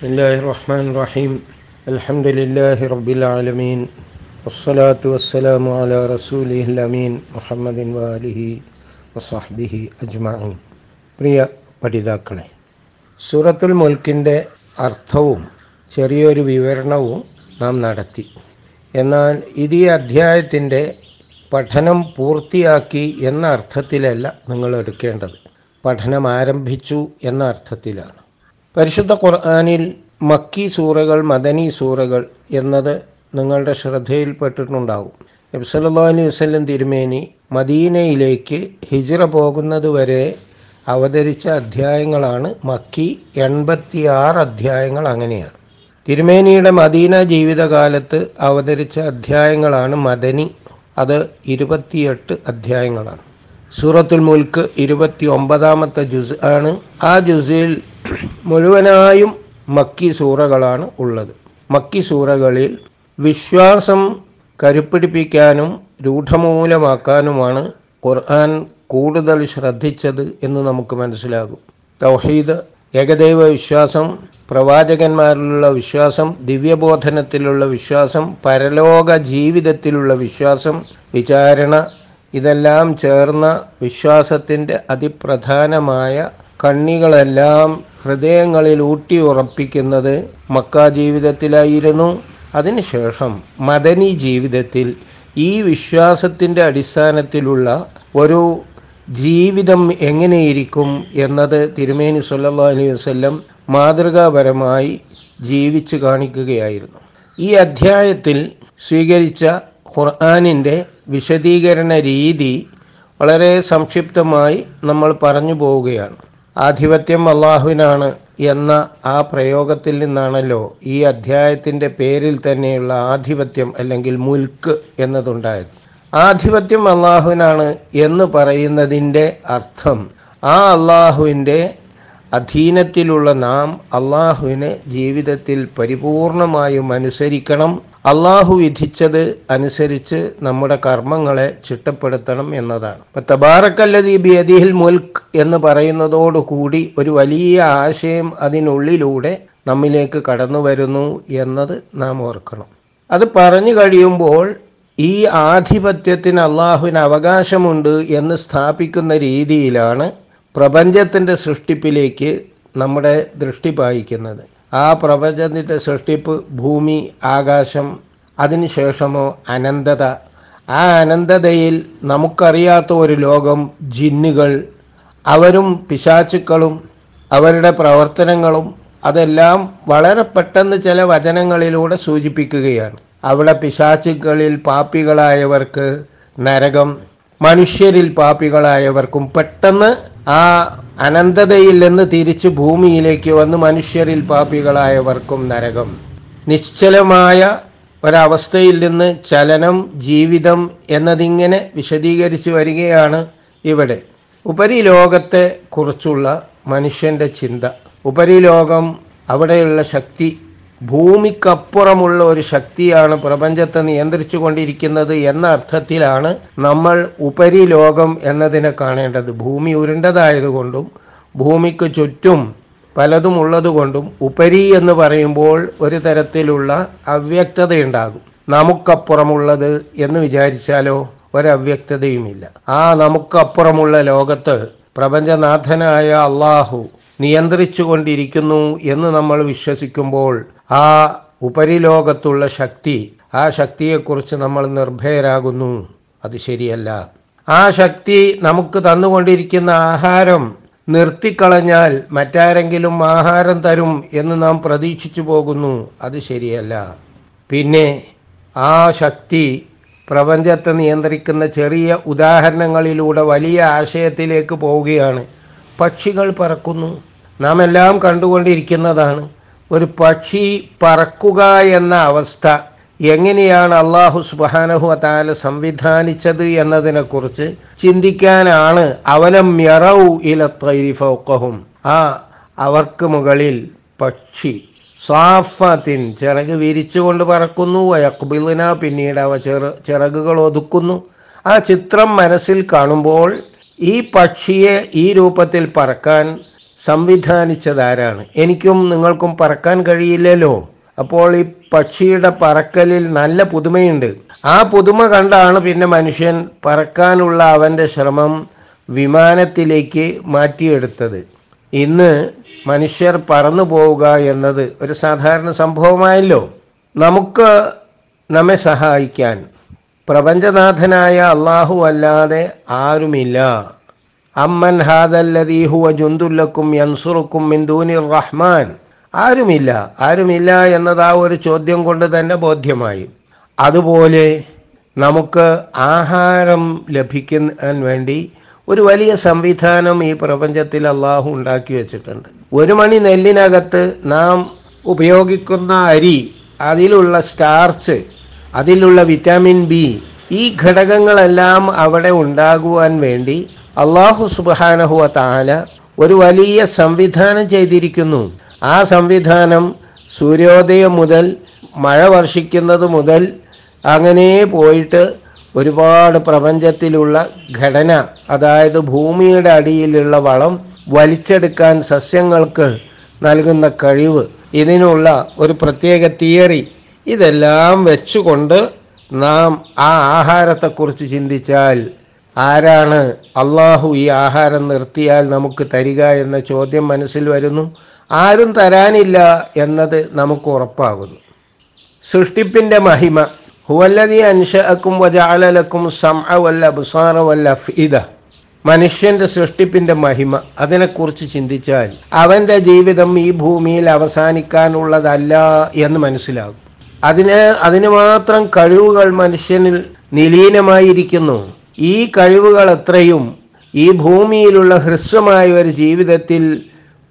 بسم الله الرحمن الرحيم الحمد لله رب العالمين والصلاة والسلام على رسوله الأمين محمد وآله وصحبه أجمعين പ്രിയ പഠിതാക്കളെ സൂറത്തുൽ മുൽക്കിൻ്റെ അർത്ഥവും ചെറിയൊരു വിവരണവും നാം നടത്തി എന്നാൽ ഇത് ഈ അധ്യായത്തിൻ്റെ പഠനം പൂർത്തിയാക്കി എന്ന അർത്ഥത്തിലല്ല നിങ്ങൾ എടുക്കേണ്ടത് പഠനം ആരംഭിച്ചു എന്ന അർത്ഥത്തിലാണ് പരിശുദ്ധ ഖുർആാനിൽ മക്കി സൂറകൾ മദനി സൂറകൾ എന്നത് നിങ്ങളുടെ ശ്രദ്ധയിൽപ്പെട്ടിട്ടുണ്ടാവും. നബ്സല്ലാ അലൈഹി വസ്ലം തിരുമേനി മദീനയിലേക്ക് ഹിജ്റ പോകുന്നതുവരെ അവതരിച്ച അധ്യായങ്ങളാണ്. മക്കി എൺപത്തി ആറ് അധ്യായങ്ങൾ അങ്ങനെയാണ്. തിരുമേനിയുടെ മദീന ജീവിതകാലത്ത് അവതരിച്ച അധ്യായങ്ങളാണ് മദനി. അത് ഇരുപത്തിയെട്ട് അധ്യായങ്ങളാണ്. സൂറത്തുൽ മുൽക്ക് ഇരുപത്തി ഒമ്പതാമത്തെ ജുസ് ആണ്. ആ ജുസിൽ മുഴുവനായും മക്കി സൂറകളാണ് ഉള്ളത്. മക്കി സൂറകളിൽ വിശ്വാസം കരുപ്പിടിപ്പിക്കാനും രൂഢമൂലമാക്കാനുമാണ് ഖുർആൻ കൂടുതൽ ശ്രദ്ധിച്ചത് എന്ന് നമുക്ക് മനസ്സിലാകും. തൗഹീദ് ഏകദൈവ വിശ്വാസം പ്രവാചകന്മാരിലുള്ള വിശ്വാസം ദിവ്യബോധനത്തിലുള്ള വിശ്വാസം പരലോക ജീവിതത്തിലുള്ള വിശ്വാസം വിചാരണ ഇതെല്ലാം ചേർന്ന വിശ്വാസത്തിന്റെ അതിപ്രധാനമായ കണ്ണികളെല്ലാം ഹൃദയങ്ങളിൽ ഊട്ടി ഉറപ്പിക്കുന്നത് മക്ക ജീവിതത്തിലായിരുന്നു. അതിനുശേഷം മദനി ജീവിതത്തിൽ ഈ വിശ്വാസത്തിന്റെ അടിസ്ഥാനത്തിലുള്ള ഒരു ജീവിതം എങ്ങനെയിരിക്കും എന്നത് തിരുമേനി സല്ലാ അലൈഹി വസ്ല്ലം മാതൃകാപരമായി ജീവിച്ചു കാണിക്കുകയായിരുന്നു. ഈ അധ്യായത്തിൽ സ്വീകരിച്ച ഖുർആാനിന്റെ വിശദീകരണ രീതി വളരെ സംക്ഷിപ്തമായി നമ്മൾ പറഞ്ഞു പോവുകയാണ്. ആധിപത്യം അള്ളാഹുവിനാണ് എന്ന ആ പ്രയോഗത്തിൽ നിന്നാണല്ലോ ഈ അധ്യായത്തിന്റെ പേരിൽ തന്നെയുള്ള ആധിപത്യം അല്ലെങ്കിൽ മുൽക്ക് എന്നതുണ്ടായത്. ആധിപത്യം അള്ളാഹുവിനാണ് എന്ന് പറയുന്നതിന്റെ അർത്ഥം ആ അള്ളാഹുവിന്റെ അധീനത്തിലുള്ള നാം അള്ളാഹുവിനെ ജീവിതത്തിൽ പരിപൂർണമായും അനുസരിക്കണം. അള്ളാഹു വിധിച്ചത് അനുസരിച്ച് നമ്മുടെ കർമ്മങ്ങളെ ചിട്ടപ്പെടുത്തണം എന്നതാണ്. ഇപ്പം തബാറക്കല്ലതി ബിയദിഹിൽ മുൽക്ക് എന്ന് പറയുന്നതോടുകൂടി ഒരു വലിയ ആശയം അതിനുള്ളിലൂടെ നമ്മിലേക്ക് കടന്നു വരുന്നു എന്നത് നാം ഓർക്കണം. അത് പറഞ്ഞു കഴിയുമ്പോൾ ഈ ആധിപത്യത്തിന് അള്ളാഹുവിന് അവകാശമുണ്ട് എന്ന് സ്ഥാപിക്കുന്ന രീതിയിലാണ് പ്രപഞ്ചത്തിന്റെ സൃഷ്ടിപ്പിലേക്ക് നമ്മുടെ ദൃഷ്ടി പായിക്കുന്നത്. ആ പ്രപഞ്ചത്തിന്റെ സൃഷ്ടിപ്പ് ഭൂമി ആകാശം അതിനുശേഷമോ അനന്തത. ആ അനന്തതയിൽ നമുക്കറിയാത്ത ഒരു ലോകം ജിന്നുകൾ. അവരും പിശാചുക്കളും അവരുടെ പ്രവർത്തനങ്ങളും അതെല്ലാം വളരെ പെട്ടെന്ന് ചില വചനങ്ങളിലൂടെ സൂചിപ്പിക്കുകയാണ്. അവിടെ പിശാചുക്കളിൽ പാപ്പികളായവർക്ക് നരകം മനുഷ്യരിൽ പാപ്പികളായവർക്കും പെട്ടെന്ന് ആ അനന്തതയിൽ നിന്ന് തിരിച്ച് ഭൂമിയിലേക്ക് വന്ന് മനുഷ്യരിൽ പാപികളായവർക്കും നരകം. നിശ്ചലമായ ഒരവസ്ഥയിൽ നിന്ന് ചലനം ജീവിതം എന്നതിങ്ങനെ വിശദീകരിച്ചു വരികയാണ് ഇവിടെ. ഉപരിലോകത്തെ കുറിച്ചുള്ള മനുഷ്യന്റെ ചിന്ത. ഉപരിലോകം അവിടെയുള്ള ശക്തി ഭൂമിക്കപ്പുറമുള്ള ഒരു ശക്തിയാണ് പ്രപഞ്ചത്തെ നിയന്ത്രിച്ചു കൊണ്ടിരിക്കുന്നത് എന്ന അർത്ഥത്തിലാണ് നമ്മൾ ഉപരിലോകം എന്നതിനെ കാണേണ്ടത്. ഭൂമി ഉരുണ്ടതായതുകൊണ്ടും ഭൂമിക്ക് ചുറ്റും പലതും ഉള്ളതുകൊണ്ടും ഉപരി എന്ന് പറയുമ്പോൾ ഒരു തരത്തിലുള്ള അവ്യക്തതയുണ്ടാകും. നമുക്കപ്പുറമുള്ളത് എന്ന് വിചാരിച്ചാലോ ഒരവ്യക്തതയുമില്ല. ആ നമുക്കപ്പുറമുള്ള ലോകത്ത് പ്രപഞ്ചനാഥനായ അള്ളാഹു നിയന്ത്രിച്ചു കൊണ്ടിരിക്കുന്നു എന്ന് നമ്മൾ വിശ്വസിക്കുമ്പോൾ ആ ഉപരിലോകത്തുള്ള ശക്തി ആ ശക്തിയെക്കുറിച്ച് നമ്മൾ നിർഭയരാകുന്നു. അത് ശരിയല്ല. ആ ശക്തി നമുക്ക് തന്നുകൊണ്ടിരിക്കുന്ന ആഹാരം നിർത്തിക്കളഞ്ഞാൽ മറ്റാരെങ്കിലും ആഹാരം തരും എന്ന് നാം പ്രതീക്ഷിച്ചു പോകുന്നു. അത് ശരിയല്ല. പിന്നെ ആ ശക്തി പ്രപഞ്ചത്തെ നിയന്ത്രിക്കുന്ന ചെറിയ ഉദാഹരണങ്ങളിലൂടെ വലിയ ആശയത്തിലേക്ക് പോവുകയാണ്. പക്ഷികൾ പറക്കുന്നു. നാം എല്ലാം കണ്ടുകൊണ്ടിരിക്കുന്നതാണ്. ഒരു പക്ഷി പറക്കുക എന്ന അവസ്ഥ എങ്ങനെയാണ് അള്ളാഹു സുബാനഹു താല സംവിധാനിച്ചത് എന്നതിനെക്കുറിച്ച് ചിന്തിക്കാനാണ്. അവലം യറൗ ഇലത്തൈരിഫൗക്കഹും ആ അവർക്ക് മുകളിൽ പക്ഷി സാഫത്തിൻ ചിറക് വിരിച്ചുകൊണ്ട് പറക്കുന്നു. അക്ബിലിന പിന്നീട് അവ ചെറു ചിറകുകൾ ഒതുക്കുന്നു. ആ ചിത്രം മനസ്സിൽ കാണുമ്പോൾ ഈ പക്ഷിയെ ഈ രൂപത്തിൽ പറക്കാൻ സംവിധാനിച്ചതാരാണ്? എനിക്കും നിങ്ങൾക്കും പറക്കാൻ കഴിയില്ലല്ലോ. അപ്പോൾ ഈ പക്ഷിയുടെ പറക്കലിൽ നല്ല പുതുമയുണ്ട്. ആ പുതുമ കണ്ടാണ് പിന്നെ മനുഷ്യൻ പറക്കാനുള്ള അവന്റെ ശ്രമം വിമാനത്തിലേക്ക് മാറ്റിയെടുത്തത്. ഇന്ന് മനുഷ്യർ പറന്നു പോവുക എന്നത് ഒരു സാധാരണ സംഭവമായല്ലോ. നമുക്ക് നമ്മെ സഹായിക്കാൻ പ്രപഞ്ചനാഥനായ അള്ളാഹു അല്ലാതെ ആരുമില്ല. അമ്മൻ ഹാദല്ലദീ ഹുവ ജുന്തുല്ലക്കും യൻസുറുക്കും മിന്ദൂനിർ റഹ്മാൻ. ആരുമില്ല ആരുമില്ല എന്നത് ഒരു ചോദ്യം കൊണ്ട് തന്നെ ബോധ്യമായി. അതുപോലെ നമുക്ക് ആഹാരം ലഭിക്കാൻ വേണ്ടി ഒരു വലിയ സംവിധാനം ഈ പ്രപഞ്ചത്തിൽ അള്ളാഹു ഉണ്ടാക്കി വെച്ചിട്ടുണ്ട്. ഒരു മണി നെല്ലിനകത്ത് നാം ഉപയോഗിക്കുന്ന അരി അതിലുള്ള സ്റ്റാർച്ച് അതിലുള്ള വിറ്റാമിൻ ബി ഈ ഘടകങ്ങളെല്ലാം അവിടെ ഉണ്ടാകുവാൻ വേണ്ടി അള്ളാഹു സുബാനഹുവ താല ഒരു വലിയ സംവിധാനം ചെയ്തിരിക്കുന്നു. ആ സംവിധാനം സൂര്യോദയം മുതൽ മഴ വർഷിക്കുന്നത് മുതൽ അങ്ങനെ പോയിട്ട് ഒരുപാട് പ്രപഞ്ചത്തിലുള്ള ഘടന അതായത് ഭൂമിയുടെ അടിയിലുള്ള വളം വലിച്ചെടുക്കാൻ സസ്യങ്ങൾക്ക് നൽകുന്ന കഴിവ് ഇതിനുള്ള ഒരു പ്രത്യേക തിയറി ഇതെല്ലാം വെച്ചുകൊണ്ട് നാം ആ ആഹാരത്തെക്കുറിച്ച് ചിന്തിച്ചാൽ ആരാണ് അള്ളാഹു ഈ ആഹാരം നിർത്തിയാൽ നമുക്ക് തരിക എന്ന ചോദ്യം മനസ്സിൽ വരുന്നു. ആരും തരാനില്ല എന്നത് നമുക്ക് ഉറപ്പാകുന്നു. സൃഷ്ടിപ്പിന്റെ മഹിമ. ഹുവല്ലതി അൻഷഅക്കും വജാലലക്കും സംഅ വല്ല അബ്സാറ വല്ല ഫീദ മനുഷ്യന്റെ സൃഷ്ടിപ്പിന്റെ മഹിമ. അതിനെക്കുറിച്ച് ചിന്തിച്ചാൽ അവന്റെ ജീവിതം ഈ ഭൂമിയിൽ അവസാനിക്കാനുള്ളതല്ല എന്ന് മനസ്സിലാകും. അതിന് അതിന് മാത്രം കഴിവുകൾ മനുഷ്യനിൽ നിലീനമായിരിക്കുന്നു. ഈ കഴിവുകൾ എത്രയും ഈ ഭൂമിയിലുള്ള ഹ്രസ്വമായ ഒരു ജീവിതത്തിൽ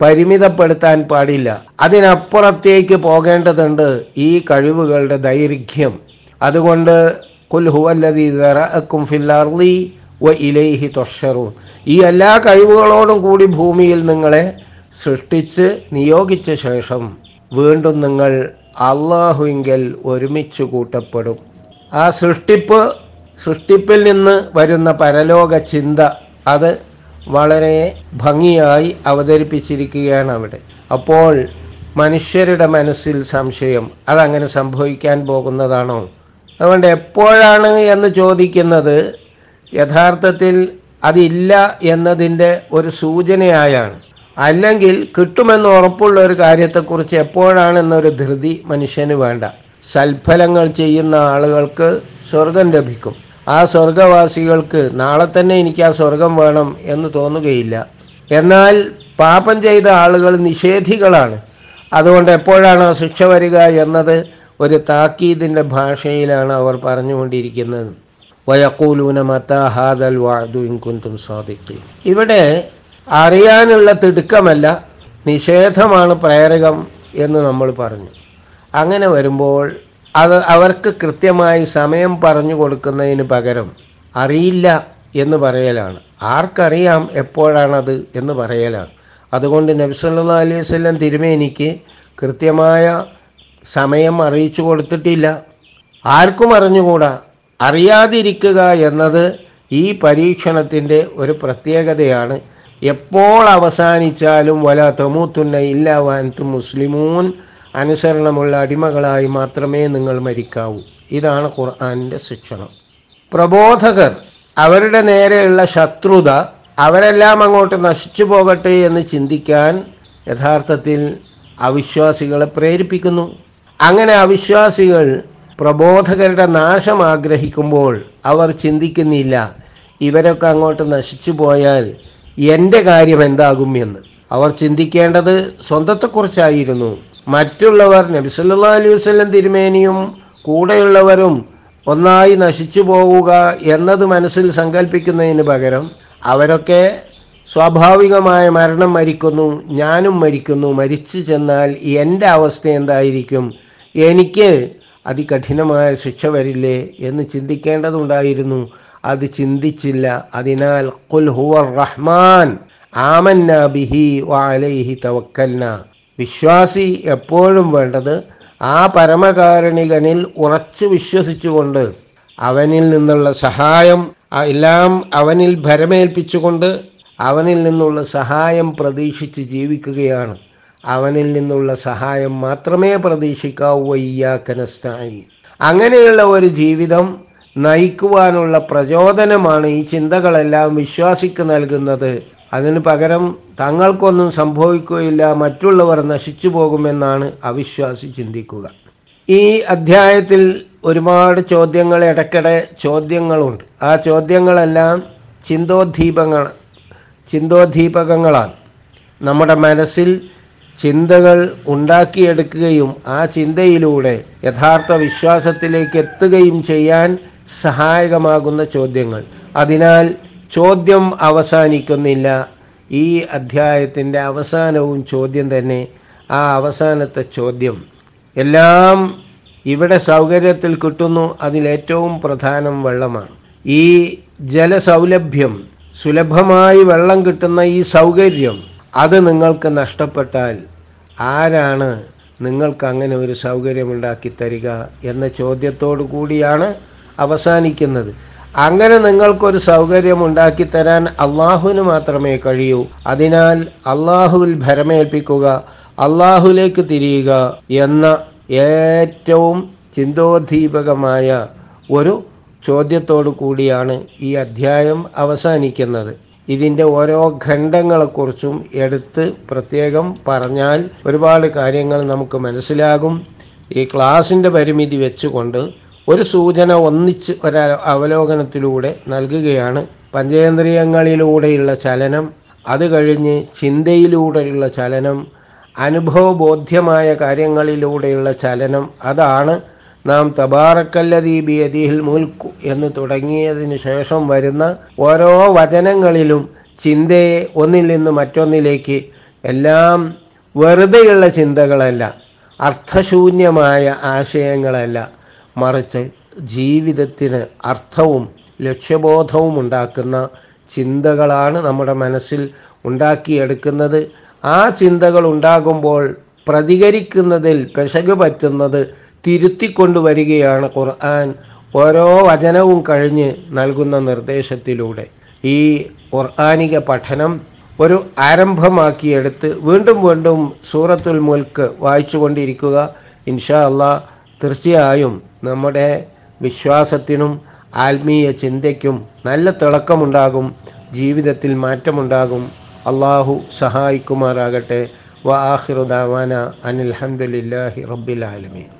പരിമിതപ്പെടുത്താൻ പാടില്ല. അതിനപ്പുറത്തേക്ക് പോകേണ്ടതുണ്ട് ഈ കഴിവുകളുടെ ദൈർഘ്യം. അതുകൊണ്ട് കുൽ ഹുവല്ലദീ ദറഅക്കും ഫിൽ അർളി വ ഇലൈഹി തൊഷറൂൻ ഈ എല്ലാ കഴിവുകളോടും കൂടി ഭൂമിയിൽ നിങ്ങളെ സൃഷ്ടിച്ച് നിയോഗിച്ച ശേഷം വീണ്ടും നിങ്ങൾ അള്ളാഹുവിങ്കൽ ഒരുമിച്ച് കൂട്ടപ്പെടും. ആ സൃഷ്ടിപ്പ് സൃഷ്ടിപ്പിൽ നിന്ന് വരുന്ന പരലോക ചിന്ത അത് വളരെ ഭംഗിയായി അവതരിപ്പിച്ചിരിക്കുകയാണ് അവിടെ. അപ്പോൾ മനുഷ്യരുടെ മനസ്സിൽ സംശയം അതങ്ങനെ സംഭവിക്കാൻ പോകുന്നതാണോ? അതുകൊണ്ട് എപ്പോഴാണ് എന്ന് ചോദിക്കുന്നത് യഥാർത്ഥത്തിൽ അതില്ല എന്നതിന്റെ ഒരു സൂചനയായാണ്. അല്ലെങ്കിൽ കിട്ടുമെന്ന് ഉറപ്പുള്ള ഒരു കാര്യത്തെക്കുറിച്ച് എപ്പോഴാണെന്നൊരു ധൃതി മനുഷ്യന് വേണ്ട. സൽഫലങ്ങൾ ചെയ്യുന്ന ആളുകൾക്ക് സ്വർഗം ലഭിക്കും. ആ സ്വർഗവാസികൾക്ക് നാളെ തന്നെ എനിക്ക് ആ സ്വർഗം വേണം എന്ന് തോന്നുകയില്ല. എന്നാൽ പാപം ചെയ്ത ആളുകൾ നിഷേധികളാണ്. അതുകൊണ്ട് എപ്പോഴാണ് ആ ശിക്ഷ വരിക എന്നത് ഒരു താക്കീതിന്റെ ഭാഷയിലാണ് അവർ പറഞ്ഞുകൊണ്ടിരിക്കുന്നത്. വയക്കൂലൂന മത്താഹാദൽ വാദു ഇൻകുന്തും സാധിക്കും ഇവിടെ അറിയാനുള്ള തിടുക്കമല്ല നിഷേധമാണ് പ്രേരകം എന്ന് നമ്മൾ പറഞ്ഞു. അങ്ങനെ വരുമ്പോൾ അത് അവർക്ക് കൃത്യമായി സമയം പറഞ്ഞു കൊടുക്കുന്നതിന് പകരം അറിയില്ല എന്ന് പറയലാണ്. ആർക്കറിയാം എപ്പോഴാണത് എന്ന് പറയലാണ്. അതുകൊണ്ട് നബിസല്ലാ അലൈഹി വല്ലം തിരുമേനിക്ക് കൃത്യമായ സമയം അറിയിച്ചു കൊടുത്തിട്ടില്ല. ആർക്കും അറിഞ്ഞുകൂടാ. അറിയാതിരിക്കുക എന്നത് ഈ പരീക്ഷണത്തിന്റെ ഒരു പ്രത്യേകതയാണ്. എപ്പോൾ അവസാനിച്ചാലും വല തൊമൂത്തുന്ന ഇല്ല വാൻതു മുസ്ലിമൂൻ അനുസരണമുള്ള അടിമകളായി മാത്രമേ നിങ്ങൾ മരിക്കാവൂ. ഇതാണ് ഖുർആാനിന്റെ ശിക്ഷണം. പ്രബോധകർ അവരുടെ നേരെയുള്ള ശത്രുത അവരെല്ലാം അങ്ങോട്ട് നശിച്ചു പോകട്ടെ എന്ന് ചിന്തിക്കാൻ യഥാർത്ഥത്തിൽ അവിശ്വാസികളെ പ്രേരിപ്പിക്കുന്നു. അങ്ങനെ അവിശ്വാസികൾ പ്രബോധകരുടെ നാശം ആഗ്രഹിക്കുമ്പോൾ അവർ ചിന്തിക്കുന്നില്ല ഇവരൊക്കെ അങ്ങോട്ട് നശിച്ചു പോയാൽ എന്റെ കാര്യം എന്താകും എന്ന്. അവർ ചിന്തിക്കേണ്ടത് സ്വന്തത്തെക്കുറിച്ചായിരുന്നു. മറ്റുള്ളവർ നബിസല്ലാ അലൈഹി വസ്ലം തിരുമേനിയും കൂടെയുള്ളവരും ഒന്നായി നശിച്ചു പോവുക എന്നത് മനസ്സിൽ സങ്കല്പിക്കുന്നതിന് പകരം അവരൊക്കെ സ്വാഭാവികമായ മരണം മരിക്കുന്നു ഞാനും മരിക്കുന്നു മരിച്ചു ചെന്നാൽ എന്റെ അവസ്ഥ എന്തായിരിക്കും? എനിക്ക് അതികഠിനമായ ശിക്ഷ വരില്ലേ എന്ന് ചിന്തിക്കേണ്ടതുണ്ടായിരുന്നു. അത് ചിന്തിച്ചില്ല. അതിനാൽ ഖുൽ ഹുവർ റഹ്മാൻ. ആമന്ന ബിഹി വഅലൈഹി തവക്കൽന. വിശ്വാസി എപ്പോഴും വേണ്ടത് ആ പരമകാരുണികനിൽ ഉറച്ചു വിശ്വസിച്ചുകൊണ്ട് അവനിൽ നിന്നുള്ള സഹായം എല്ലാം അവനിൽ ഭരമേൽപ്പിച്ചുകൊണ്ട് അവനിൽ നിന്നുള്ള സഹായം പ്രതീക്ഷിച്ച് ജീവിക്കുകയാണ്. അവനിൽ നിന്നുള്ള സഹായം മാത്രമേ പ്രതീക്ഷിക്കാവൂ വയ്യാക്കനസ്തായി അങ്ങനെയുള്ള ഒരു ജീവിതം നയിക്കുവാനുള്ള പ്രചോദനമാണ് ഈ ചിന്തകളെല്ലാം വിശ്വാസിക്ക് നൽകുന്നത്. അതിന് പകരം തങ്ങൾക്കൊന്നും സംഭവിക്കുകയില്ല മറ്റുള്ളവർ നശിച്ചു പോകുമെന്നാണ് അവിശ്വാസി ചിന്തിക്കുക. ഈ അധ്യായത്തിൽ ഒരുപാട് ചോദ്യങ്ങൾ ഇടയ്ക്കിടെ ചോദ്യങ്ങളുണ്ട്. ആ ചോദ്യങ്ങളെല്ലാം ചിന്തോദ്ദീപങ്ങൾ ചിന്തോദ്ദീപകങ്ങളാണ്. നമ്മുടെ മനസ്സിൽ ചിന്തകൾ ഉണ്ടാക്കിയെടുക്കുകയും ആ ചിന്തയിലൂടെ യഥാർത്ഥ വിശ്വാസത്തിലേക്ക് എത്തുകയും ചെയ്യാൻ സഹായകമാകുന്ന ചോദ്യങ്ങൾ. അതിനാൽ ചോദ്യം അവസാനിക്കുന്നില്ല. ഈ അധ്യായത്തിന്റെ അവസാനവും ചോദ്യം തന്നെ ആ അവസാനത്തെ ചോദ്യം. എല്ലാം ഇവിടെ സൗകര്യത്തിൽ കിട്ടുന്നു. അതിലേറ്റവും പ്രധാനം വെള്ളമാണ്. ഈ ജലസൗലഭ്യം സുലഭമായി വെള്ളം കിട്ടുന്ന ഈ സൗകര്യം അത് നിങ്ങൾക്ക് നഷ്ടപ്പെട്ടാൽ ആരാണ് നിങ്ങൾക്ക് അങ്ങനെ ഒരു സൗകര്യമുണ്ടാക്കി തരിക എന്ന ചോദ്യത്തോടു കൂടിയാണ് അവസാനിക്കുന്നത്. അങ്ങനെ നിങ്ങൾക്കൊരു സൗകര്യം ഉണ്ടാക്കി തരാൻ അള്ളാഹുവിന് മാത്രമേ കഴിയൂ. അതിനാൽ അള്ളാഹുവിൽ ഭരമേൽപ്പിക്കുക അള്ളാഹുലേക്ക് തിരിയുക എന്ന ഏറ്റവും ചിന്തോദ്ദീപകമായ ഒരു ചോദ്യത്തോടു കൂടിയാണ് ഈ അധ്യായം അവസാനിക്കുന്നത്. ഇതിന്റെ ഓരോ ഖണ്ഡങ്ങളെക്കുറിച്ചും എടുത്ത് പ്രത്യേകം പറഞ്ഞാൽ ഒരുപാട് കാര്യങ്ങൾ നമുക്ക് മനസ്സിലാകും. ഈ ക്ലാസിന്റെ പരിമിതി വെച്ചുകൊണ്ട് ഒരു സൂചന ഒന്നിച്ച് ഒരു അവലോകനത്തിലൂടെ നൽകുകയാണ്. പഞ്ചേന്ദ്രിയങ്ങളിലൂടെയുള്ള ചലനം അത് കഴിഞ്ഞ് ചിന്തയിലൂടെയുള്ള ചലനം അനുഭവബോധ്യമായ കാര്യങ്ങളിലൂടെയുള്ള ചലനം അതാണ് നാം തബാറക്കല്ലദീ അതിഹിൽ മുൽക്കു എന്ന് തുടങ്ങിയതിന് ശേഷം വരുന്ന ഓരോ വചനങ്ങളിലും ചിന്തയെ ഒന്നിൽ നിന്ന് മറ്റൊന്നിലേക്ക് എല്ലാം വെറുതെയുള്ള ചിന്തകളല്ല അർത്ഥശൂന്യമായ ആശയങ്ങളല്ല. മറിച്ച് ജീവിതത്തിന് അർത്ഥവും ലക്ഷ്യബോധവും ഉണ്ടാക്കുന്ന ചിന്തകളാണ് നമ്മുടെ മനസ്സിൽ ഉണ്ടാക്കിയെടുക്കുന്നത്. ആ ചിന്തകൾ ഉണ്ടാകുമ്പോൾ പ്രതികരിക്കുന്നതിൽ പെശക് പറ്റുന്നത് തിരുത്തിക്കൊണ്ടുവരികയാണ് ഖുർആൻ. ഓരോ വചനവും കഴിഞ്ഞ് നൽകുന്ന നിർദ്ദേശത്തിലൂടെ. ഈ ഖുർആാനിക പഠനം ഒരു ആരംഭമാക്കിയെടുത്ത് വീണ്ടും വീണ്ടും സൂറത്തുൽ മുൽക്ക് വായിച്ചുകൊണ്ടിരിക്കുക. ഇൻഷാ അള്ളാ തീർച്ചയായും നമ്മുടെ വിശ്വാസത്തിനും ആത്മീയ ചിന്തയ്ക്കും നല്ല തിളക്കമുണ്ടാകും. ജീവിതത്തിൽ മാറ്റമുണ്ടാകും. അള്ളാഹു സഹായിക്കുമാറാകട്ടെ. വ ആഹിറുദാവാന അനിൽഹമുല്ലാഹി റബ്ബിൽ ആലമീൻ.